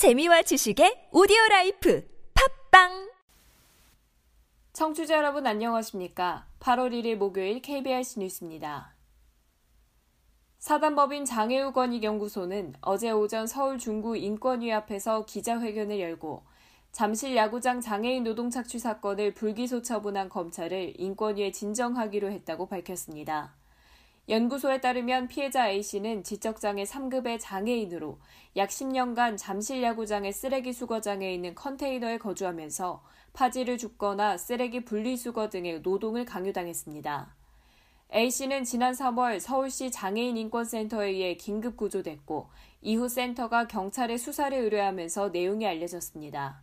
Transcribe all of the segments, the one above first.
재미와 지식의 오디오 라이프 팝빵 청취자 여러분 안녕하십니까? 8월 1일 목요일 KBS 뉴스입니다. 사단법인 장애우 권익연구소는 어제 오전 서울 중구 인권위 앞에서 기자회견을 열고 잠실 야구장 장애인 노동 착취 사건을 불기소 처분한 검찰을 인권위에 진정하기로 했다고 밝혔습니다. 연구소에 따르면 피해자 A씨는 지적장애 3급의 장애인으로 약 10년간 잠실 야구장의 쓰레기 수거장에 있는 컨테이너에 거주하면서 파지를 줍거나 쓰레기 분리수거 등의 노동을 강요당했습니다. A씨는 지난 3월 서울시 장애인 인권센터에 의해 긴급 구조됐고 이후 센터가 경찰에 수사를 의뢰하면서 내용이 알려졌습니다.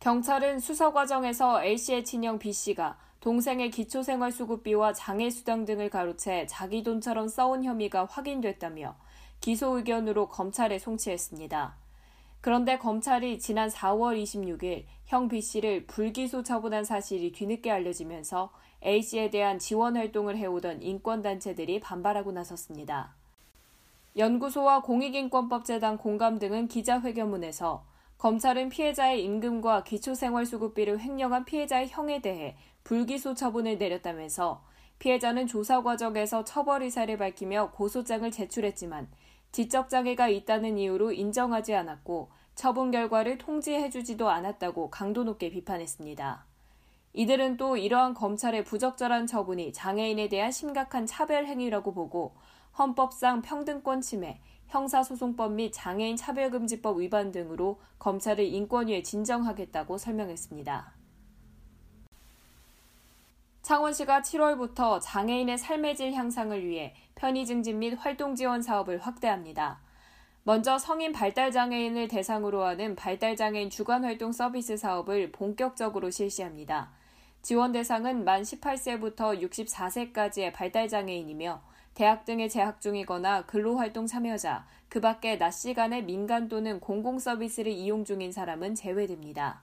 경찰은 수사 과정에서 A씨의 친형 B씨가 동생의 기초생활수급비와 장애수당 등을 가로채 자기 돈처럼 써온 혐의가 확인됐다며 기소 의견으로 검찰에 송치했습니다. 그런데 검찰이 지난 4월 26일 형 B씨를 불기소 처분한 사실이 뒤늦게 알려지면서 A씨에 대한 지원 활동을 해오던 인권단체들이 반발하고 나섰습니다. 연구소와 공익인권법재단 공감 등은 기자회견문에서 검찰은 피해자의 임금과 기초생활수급비를 횡령한 피해자의 형에 대해 불기소 처분을 내렸다면서 피해자는 조사 과정에서 처벌 의사를 밝히며 고소장을 제출했지만 지적장애가 있다는 이유로 인정하지 않았고 처분 결과를 통지해주지도 않았다고 강도 높게 비판했습니다. 이들은 또 이러한 검찰의 부적절한 처분이 장애인에 대한 심각한 차별 행위라고 보고 헌법상 평등권 침해, 형사소송법 및 장애인 차별금지법 위반 등으로 검찰을 인권위에 진정하겠다고 설명했습니다. 창원시가 7월부터 장애인의 삶의 질 향상을 위해 편의 증진 및 활동 지원 사업을 확대합니다. 먼저 성인 발달장애인을 대상으로 하는 발달장애인 주간활동 서비스 사업을 본격적으로 실시합니다. 지원 대상은 만 18세부터 64세까지의 발달장애인이며 대학 등에 재학 중이거나 근로활동 참여자, 그 밖에 낮 시간에 민간 또는 공공서비스를 이용 중인 사람은 제외됩니다.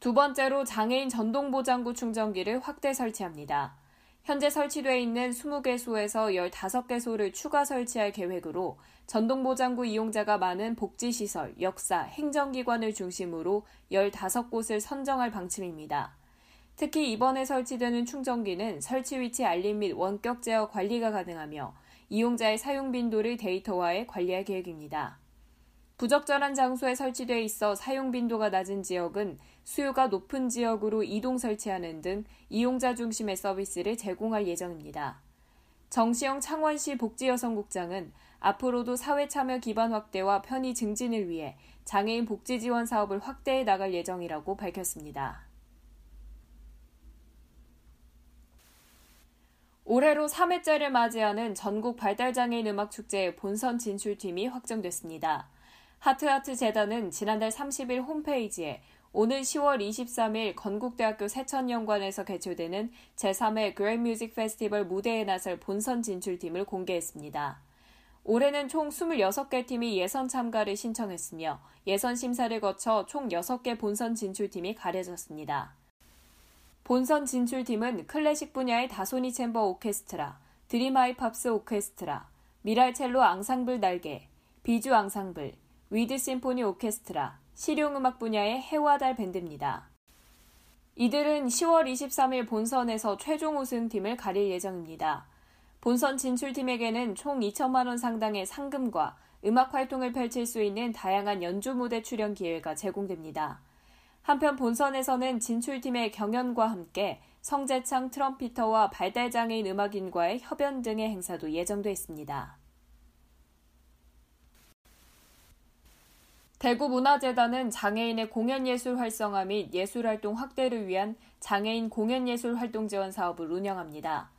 두 번째로 장애인 전동보장구 충전기를 확대 설치합니다. 현재 설치되어 있는 20개소에서 15개소를 추가 설치할 계획으로 전동보장구 이용자가 많은 복지시설, 역사, 행정기관을 중심으로 15곳을 선정할 방침입니다. 특히 이번에 설치되는 충전기는 설치 위치 알림 및 원격 제어 관리가 가능하며 이용자의 사용 빈도를 데이터화해 관리할 계획입니다. 부적절한 장소에 설치돼 있어 사용 빈도가 낮은 지역은 수요가 높은 지역으로 이동 설치하는 등 이용자 중심의 서비스를 제공할 예정입니다. 정시영 창원시 복지여성국장은 앞으로도 사회 참여 기반 확대와 편의 증진을 위해 장애인 복지 지원 사업을 확대해 나갈 예정이라고 밝혔습니다. 올해로 3회째를 맞이하는 전국 발달장애인 음악 축제 본선 진출팀이 확정됐습니다. 하트하트 재단은 지난달 30일 홈페이지에 오는 10월 23일 건국대학교 새천년관에서 개최되는 제3회 그랜드 뮤직 페스티벌 무대에 나설 본선 진출팀을 공개했습니다. 올해는 총 26개 팀이 예선 참가를 신청했으며 예선 심사를 거쳐 총 6개 본선 진출팀이 가려졌습니다. 본선 진출팀은 클래식 분야의 다소니 챔버 오케스트라, 드림하이 팝스 오케스트라, 밀알첼로 앙상블 날개, 비주 앙상블, 위드 심포니 오케스트라, 실용음악 분야의 해와 달 밴드입니다. 이들은 10월 23일 본선에서 최종 우승팀을 가릴 예정입니다. 본선 진출팀에게는 총 2천만 원 상당의 상금과 음악 활동을 펼칠 수 있는 다양한 연주 무대 출연 기회가 제공됩니다. 한편 본선에서는 진출팀의 경연과 함께 성재창 트럼피터와 발달장애인 음악인과의 협연 등의 행사도 예정돼 있습니다. 대구문화재단은 장애인의 공연예술 활성화 및 예술활동 확대를 위한 장애인 공연예술 활동 지원 사업을 운영합니다.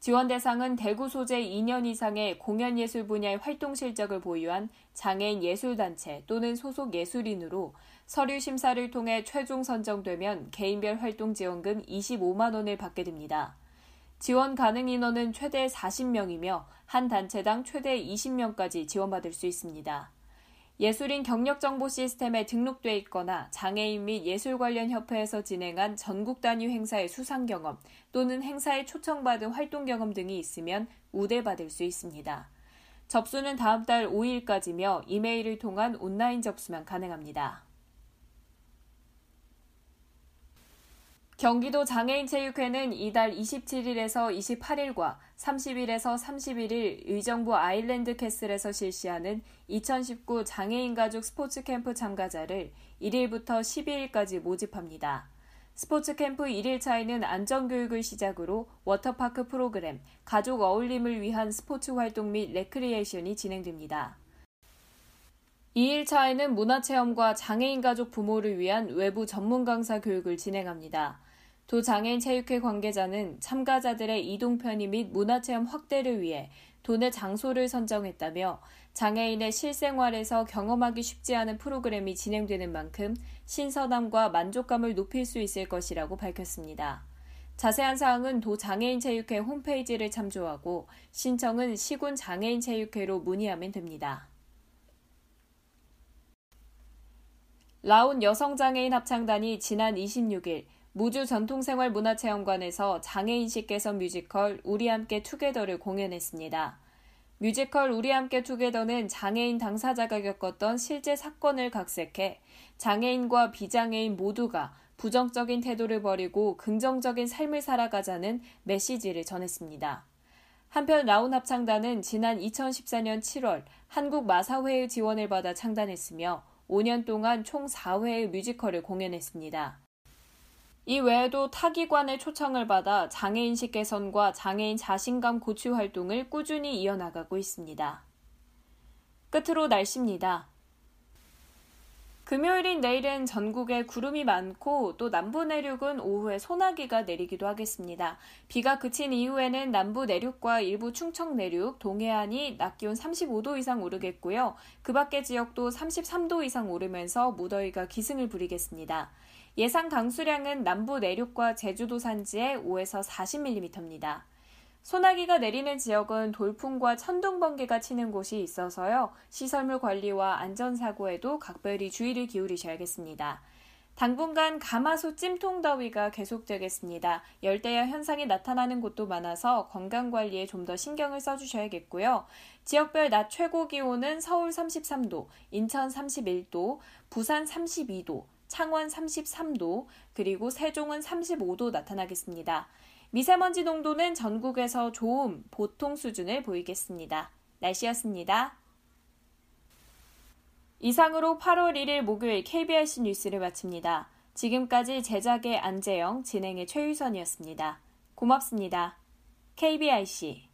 지원 대상은 대구 소재 2년 이상의 공연예술 분야의 활동 실적을 보유한 장애인 예술단체 또는 소속 예술인으로 서류 심사를 통해 최종 선정되면 개인별 활동 지원금 25만 원을 받게 됩니다. 지원 가능 인원은 최대 40명이며 한 단체당 최대 20명까지 지원받을 수 있습니다. 예술인 경력 정보 시스템에 등록돼 있거나 장애인 및 예술 관련 협회에서 진행한 전국 단위 행사의 수상 경험 또는 행사에 초청받은 활동 경험 등이 있으면 우대받을 수 있습니다. 접수는 다음 달 5일까지며 이메일을 통한 온라인 접수만 가능합니다. 경기도 장애인체육회는 이달 27일에서 28일과 30일에서 31일 의정부 아일랜드 캐슬에서 실시하는 2019 장애인 가족 스포츠 캠프 참가자를 1일부터 12일까지 모집합니다. 스포츠 캠프 1일차에는 안전교육을 시작으로 워터파크 프로그램, 가족 어울림을 위한 스포츠 활동 및 레크리에이션이 진행됩니다. 2일차에는 문화체험과 장애인 가족 부모를 위한 외부 전문 강사 교육을 진행합니다. 도 장애인 체육회 관계자는 참가자들의 이동 편의 및 문화체험 확대를 위해 도내 장소를 선정했다며 장애인의 실생활에서 경험하기 쉽지 않은 프로그램이 진행되는 만큼 신선함과 만족감을 높일 수 있을 것이라고 밝혔습니다. 자세한 사항은 도 장애인 체육회 홈페이지를 참조하고 신청은 시군 장애인 체육회로 문의하면 됩니다. 라온 여성장애인 합창단이 지난 26일 무주 전통생활문화체험관에서 장애인식 개선 뮤지컬 우리 함께 투게더를 공연했습니다. 뮤지컬 우리 함께 투게더는 장애인 당사자가 겪었던 실제 사건을 각색해 장애인과 비장애인 모두가 부정적인 태도를 버리고 긍정적인 삶을 살아가자는 메시지를 전했습니다. 한편 라운 합창단은 지난 2014년 7월 한국 마사회의 지원을 받아 창단했으며 5년 동안 총 4회의 뮤지컬을 공연했습니다. 이 외에도 타기관의 초청을 받아 장애 인식 개선과 장애인 자신감 고취 활동을 꾸준히 이어나가고 있습니다. 끝으로 날씨입니다. 금요일인 내일은 전국에 구름이 많고 또 남부 내륙은 오후에 소나기가 내리기도 하겠습니다. 비가 그친 이후에는 남부 내륙과 일부 충청 내륙, 동해안이 낮 기온 35도 이상 오르겠고요. 그 밖의 지역도 33도 이상 오르면서 무더위가 기승을 부리겠습니다. 예상 강수량은 남부 내륙과 제주도 산지에 5에서 40mm입니다. 소나기가 내리는 지역은 돌풍과 천둥 번개가 치는 곳이 있어서요. 시설물 관리와 안전사고에도 각별히 주의를 기울이셔야겠습니다. 당분간 가마솥 찜통 더위가 계속되겠습니다. 열대야 현상이 나타나는 곳도 많아서 건강 관리에 좀 더 신경을 써주셔야겠고요. 지역별 낮 최고 기온은 서울 33도, 인천 31도, 부산 32도, 창원 33도, 그리고 세종은 35도 나타나겠습니다. 미세먼지 농도는 전국에서 좋음, 보통 수준을 보이겠습니다. 날씨였습니다. 이상으로 8월 1일 목요일 KBRC 뉴스를 마칩니다. 지금까지 제작의 안재영, 진행의 최유선이었습니다. 고맙습니다. KBRC